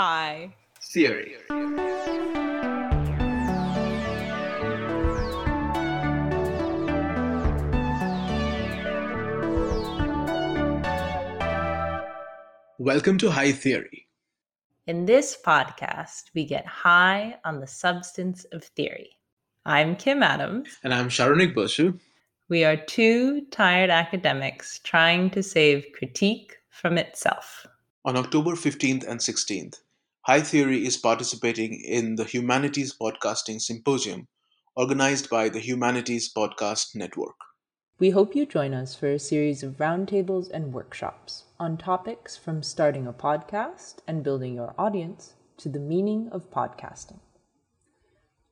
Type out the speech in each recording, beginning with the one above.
Hi. Theory. Welcome to High Theory. In this podcast, we get high on the substance of theory. I'm Kim Adams. And I'm Sharonik Bosu. We are two tired academics trying to save critique from itself. On October 15th and 16th, High Theory is participating in the Humanities Podcasting Symposium organized by the Humanities Podcast Network. We hope you join us for a series of roundtables and workshops on topics from starting a podcast and building your audience to the meaning of podcasting.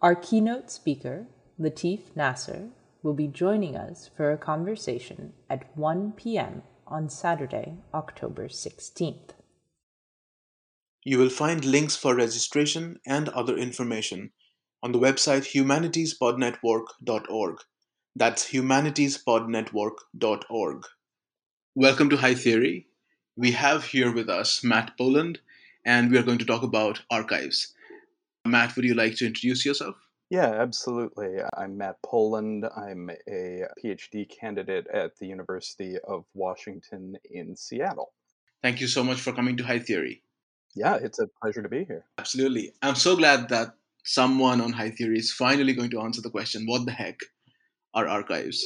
Our keynote speaker, Latif Nasser, will be joining us for a conversation at 1 p.m. on Saturday, October 16th. You will find links for registration and other information on the website humanitiespodnetwork.org. That's humanitiespodnetwork.org. Welcome to High Theory. We have here with us Matt Poland, and we are going to talk about archives. Matt, would you like to introduce yourself? Yeah, absolutely. I'm Matt Poland. I'm a PhD candidate at the University of Washington in Seattle. Thank you so much for coming to High Theory. Yeah, it's a pleasure to be here. Absolutely. I'm so glad that someone on High Theory is finally going to answer the question what the heck are archives?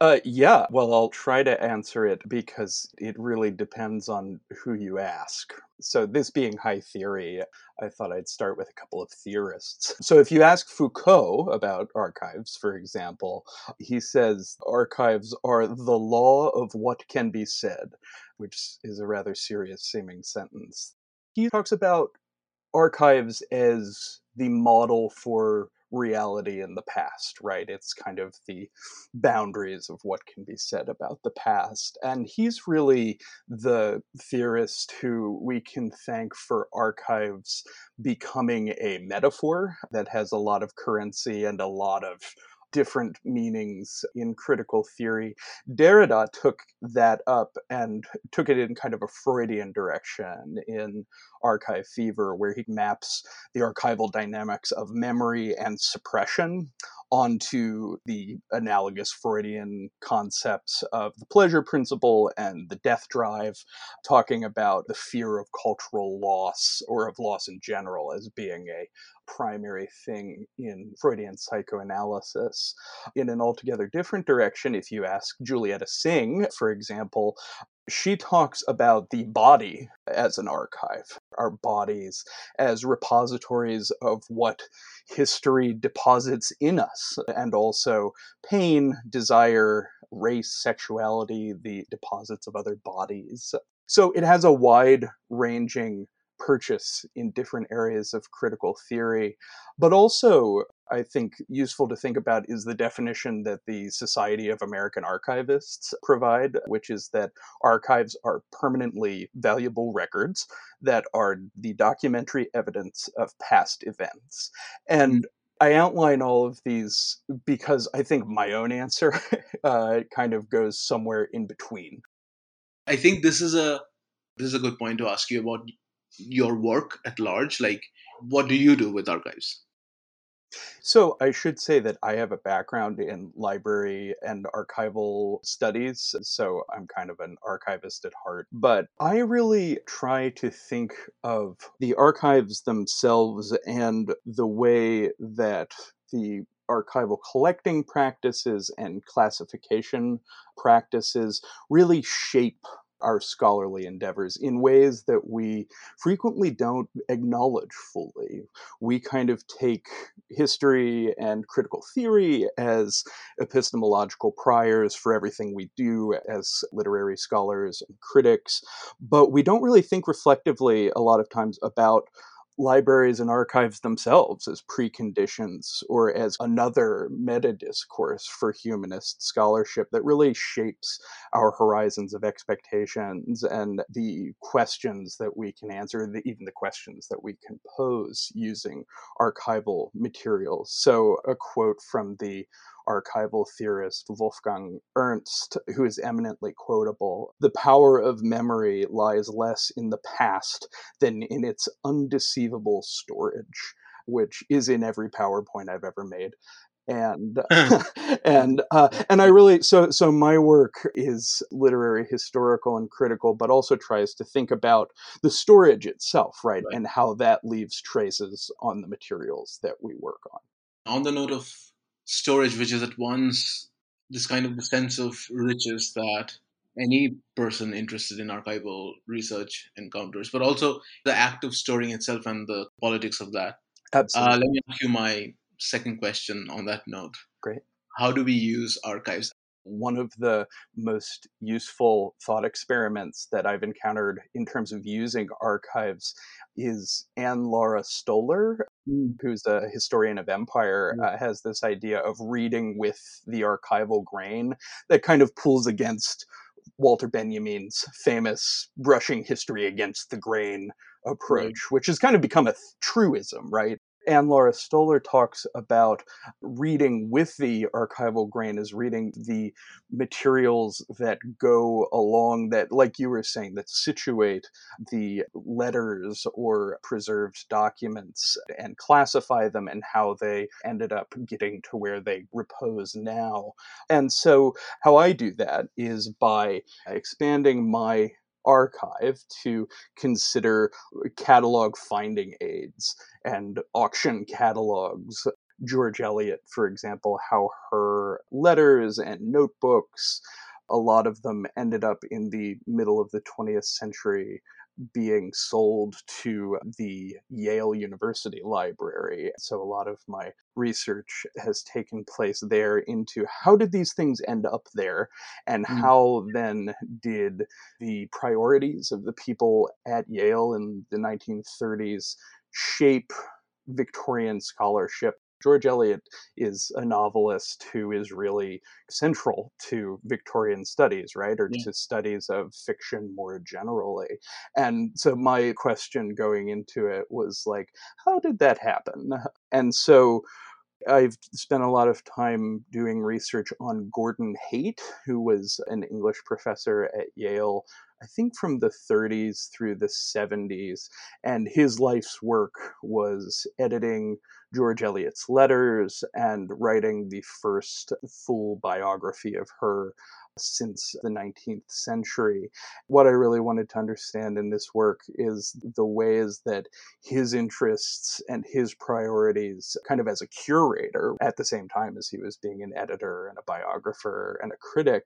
Uh, yeah, well, I'll try to answer it because it really depends on who you ask. So, this being high theory, I thought I'd start with a couple of theorists. So, if you ask Foucault about archives, for example, he says archives are the law of what can be said, which is a rather serious seeming sentence. He talks about archives as the model for reality in the past, right? It's kind of the boundaries of what can be said about the past. And he's really the theorist who we can thank for archives becoming a metaphor that has a lot of currency and a lot of different meanings in critical theory. Derrida took that up and took it in kind of a Freudian direction in Archive Fever, where he maps the archival dynamics of memory and suppression onto the analogous Freudian concepts of the pleasure principle and the death drive, talking about the fear of cultural loss or of loss in general as being a primary thing in Freudian psychoanalysis. In an altogether different direction, if you ask Julietta Singh, for example, she talks about the body as an archive, our bodies as repositories of what history deposits in us, and also pain, desire, race, sexuality, the deposits of other bodies. So it has a wide ranging purchase in different areas of critical theory. But also, I think useful to think about is the definition that the Society of American Archivists provide, which is that archives are permanently valuable records that are the documentary evidence of past events. And I outline all of these because I think my own answer uh, kind of goes somewhere in between. I think this is a this is a good point to ask you about your work at large like what do you do with archives so I should say that I have a background in library and archival studies, so I'm kind of an archivist at heart. But I really try to think of the archives themselves and the way that the archival collecting practices and classification practices really shape our scholarly endeavors in ways that we frequently don't acknowledge fully. We kind of take history and critical theory as epistemological priors for everything we do as literary scholars and critics, but we don't really think reflectively a lot of times about libraries and archives themselves as preconditions or as another meta discourse for humanist scholarship that really shapes our horizons of expectations and the questions that we can answer, the, even the questions that we can pose using archival materials. So, a quote from the archival theorist Wolfgang Ernst, who is eminently quotable. The power of memory lies less in the past than in its undeceivable storage, which is in every PowerPoint I've ever made and and uh, and I really so so my work is literary, historical, and critical, but also tries to think about the storage itself, right, right, and how that leaves traces on the materials that we work on. On the note of storage, which is at once this kind of the sense of riches that any person interested in archival research encounters, but also the act of storing itself and the politics of that. Absolutely. Uh, let me ask you my second question on that note. Great. How do we use archives? One of the most useful thought experiments that I've encountered in terms of using archives is Ann Laura Stoler, mm. who's a historian of empire, mm. uh, has this idea of reading with the archival grain that kind of pulls against Walter Benjamin's famous brushing history against the grain approach, right. which has kind of become a th- truism, right? Ann Laura Stoler talks about reading with the archival grain is reading the materials that go along that, like you were saying, that situate the letters or preserved documents and classify them and how they ended up getting to where they repose now. And so, how I do that is by expanding my archive to consider uh, catalog finding aids and auction catalogs. George Eliot, for example, how her letters and notebooks, a lot of them ended up in the middle of the 20th century being sold to the Yale University Library. So a lot of my research has taken place there into how did these things end up there and mm. how then did the priorities of the people at Yale in the 1930s shape Victorian scholarship George Eliot is a novelist who is really central to Victorian studies, right? Or yeah. to studies of fiction more generally. And so my question going into it was like, how did that happen? And so I've spent a lot of time doing research on Gordon Haight, who was an English professor at Yale I think from the 30s through the 70s. And his life's work was editing George Eliot's letters and writing the first full biography of her since the 19th century. What I really wanted to understand in this work is the ways that his interests and his priorities, kind of as a curator, at the same time as he was being an editor and a biographer and a critic,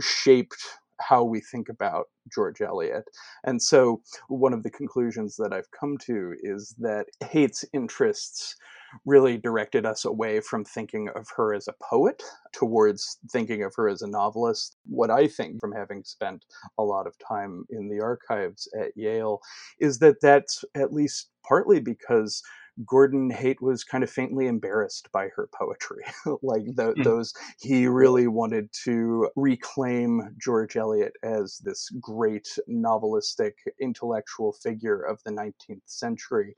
shaped how we think about George Eliot. And so, one of the conclusions that I've come to is that Haight's interests really directed us away from thinking of her as a poet towards thinking of her as a novelist. What I think from having spent a lot of time in the archives at Yale is that that's at least partly because Gordon Haight was kind of faintly embarrassed by her poetry. like the, mm. those, he really wanted to reclaim George Eliot as this great novelistic intellectual figure of the 19th century.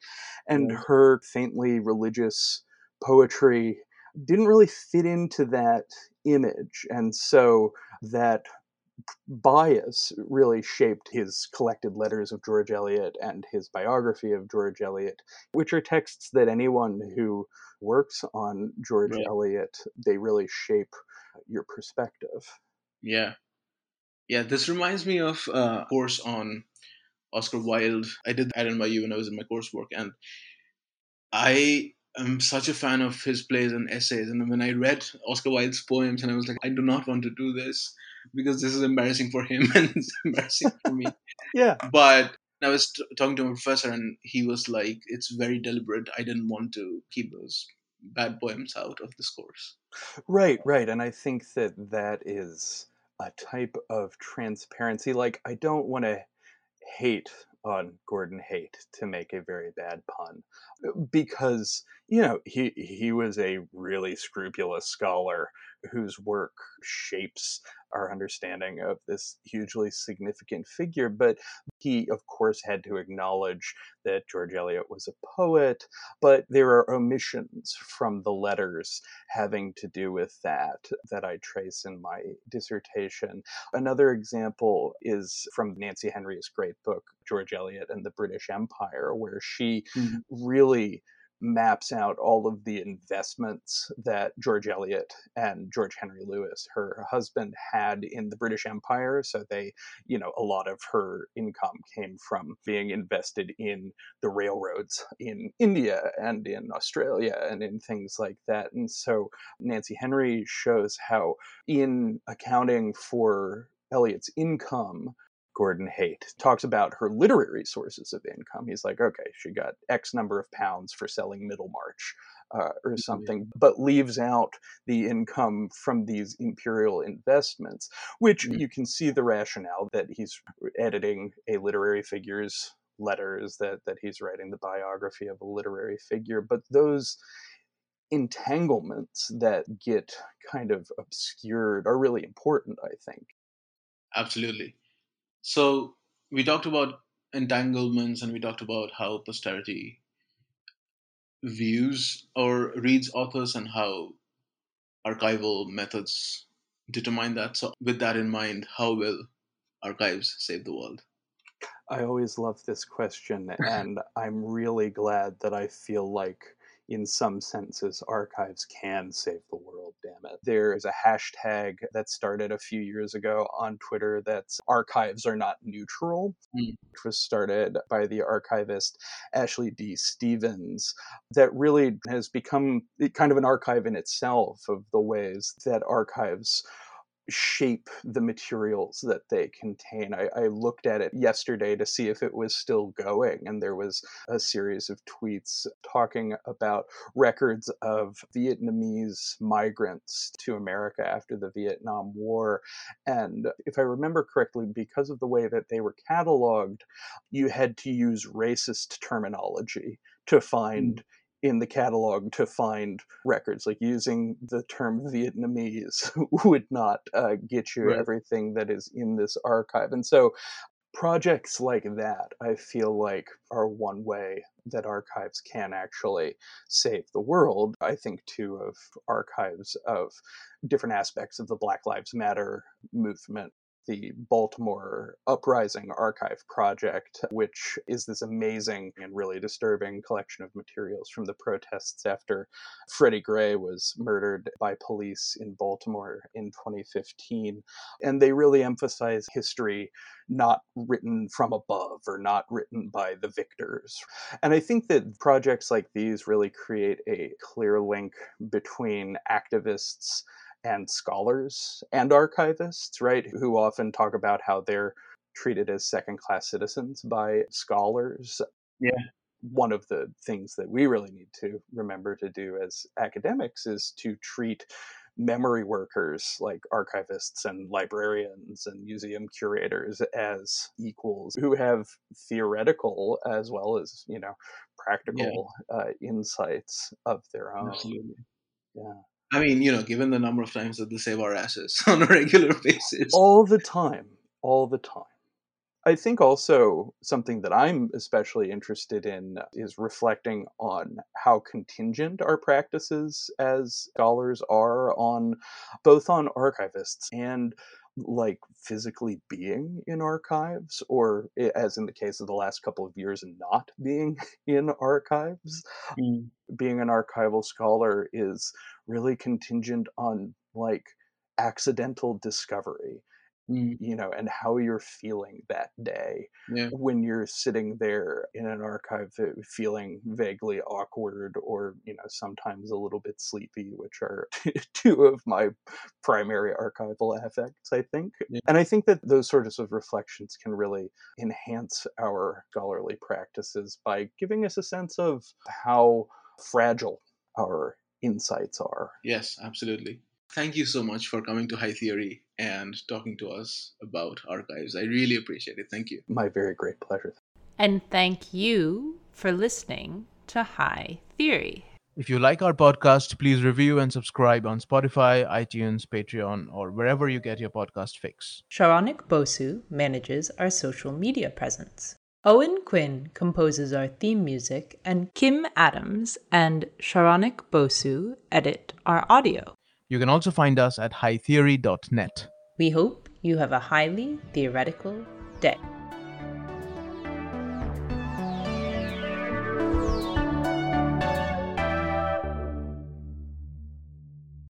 And mm. her faintly religious poetry didn't really fit into that image. And so that bias really shaped his collected letters of George Eliot and his biography of George Eliot, which are texts that anyone who works on George. Eliot, they really shape your perspective. Yeah. Yeah, this reminds me of uh, a course on Oscar Wilde. I did that at NYU when I was in my coursework, and I am such a fan of his plays and essays. And when I read Oscar Wilde's poems, and I was like, I do not want to do this because this is embarrassing for him and it's embarrassing for me. Yeah. But I was t- talking to my professor, and he was like, "It's very deliberate. I didn't want to keep those bad poems out of this course." Right, right. And I think that that is a type of transparency. Like, I don't want to hate on Gordon Haight to make a very bad pun uh, because you know he he was a really scrupulous scholar whose work shapes our understanding of this hugely significant figure but he of course had to acknowledge that George Eliot was a poet but there are omissions from the letters having to do with that that I trace in my dissertation another example is from Nancy Henry's great book George Eliot and the British Empire where she mm-hmm. really maps out all of the investments that George Eliot and George Henry Lewes, her husband, had in the British Empire. So they, you know, a lot of her income came from being invested in the railroads in India and in Australia and in things like that. And so Nancy Henry shows how, in accounting for Eliot's income, Gordon Haight talks about her literary sources of income. He's like, okay, she got X number of pounds for selling Middlemarch uh, or mm-hmm. something, mm-hmm. but leaves out the income from these imperial investments, which mm-hmm. you can see the rationale that he's editing a literary figure's letters, that, that he's writing the biography of a literary figure. But those entanglements that get kind of obscured are really important, I think. Absolutely. So we talked about entanglements and we talked about how posterity views or reads authors and how archival methods determine that. So, with that in mind, how will archives save the world? I always love this question, and I'm really glad that I feel like in some senses, archives can save the world, damn it. There is a hashtag that started a few years ago on Twitter that's archives are not neutral, mm. which was started by the archivist Ashley D. Stevens, that really has become kind of an archive in itself of the ways that archives shape the materials that they contain. I, I, looked at it yesterday to see if it was still going, and there was a series of tweets talking about records of Vietnamese migrants to America after the Vietnam War. And if I remember correctly, because of the way that they were cataloged, you had to use racist terminology to find. Mm. In the catalog to find records. Like using the term Vietnamese would not uh, get you right. everything that is in this archive. And so projects like that, I feel like, are one way that archives can actually save the world. I think too of archives of different aspects of the Black Lives Matter movement the Baltimore Uprising Archive Project, which is this amazing and really disturbing collection of materials from the protests after Freddie Gray was murdered by police in Baltimore in 2015. And they really emphasize history not written from above or not written by the victors. And I think that projects like these really create a clear link between activists and scholars and archivists, right, who often talk about how they're treated as second class citizens by scholars. Yeah. One of the things that we really need to remember to do as academics is to treat memory workers like archivists and librarians and museum curators as equals who have theoretical as well as you know practical yeah. uh, insights of their own Absolutely. yeah I mean, you know, given the number of times that they save our asses on a regular basis. All the time. All the time. I think also something that I'm especially interested in is reflecting on how contingent our practices as scholars are on both on archivists and like physically being in archives or as in the case of the last couple of years not being in archives mm. being an archival scholar is really contingent on like accidental discovery Mm. you know, and how you're feeling that day Yeah. when you're sitting there in an archive uh, feeling vaguely awkward or, you know, sometimes a little bit sleepy, which are two of my primary archival affects, I think. Yeah. And I think that those sorts of reflections can really enhance our scholarly practices by giving us a sense of how fragile our insights are. Yes, absolutely. Thank you so much for coming to High Theory and talking to us about archives. I really appreciate it. Thank you. My very great pleasure. And thank you for listening to High Theory. If you like our podcast, please review and subscribe on Spotify, iTunes, Patreon, or wherever you get your podcast fix. Sharonik Bosu manages our social media presence. Owen Quinn composes our theme music, and Kim Adams and Sharonik Bosu edit our audio. You can also find us at hightheory.net. We hope you have a highly theoretical day.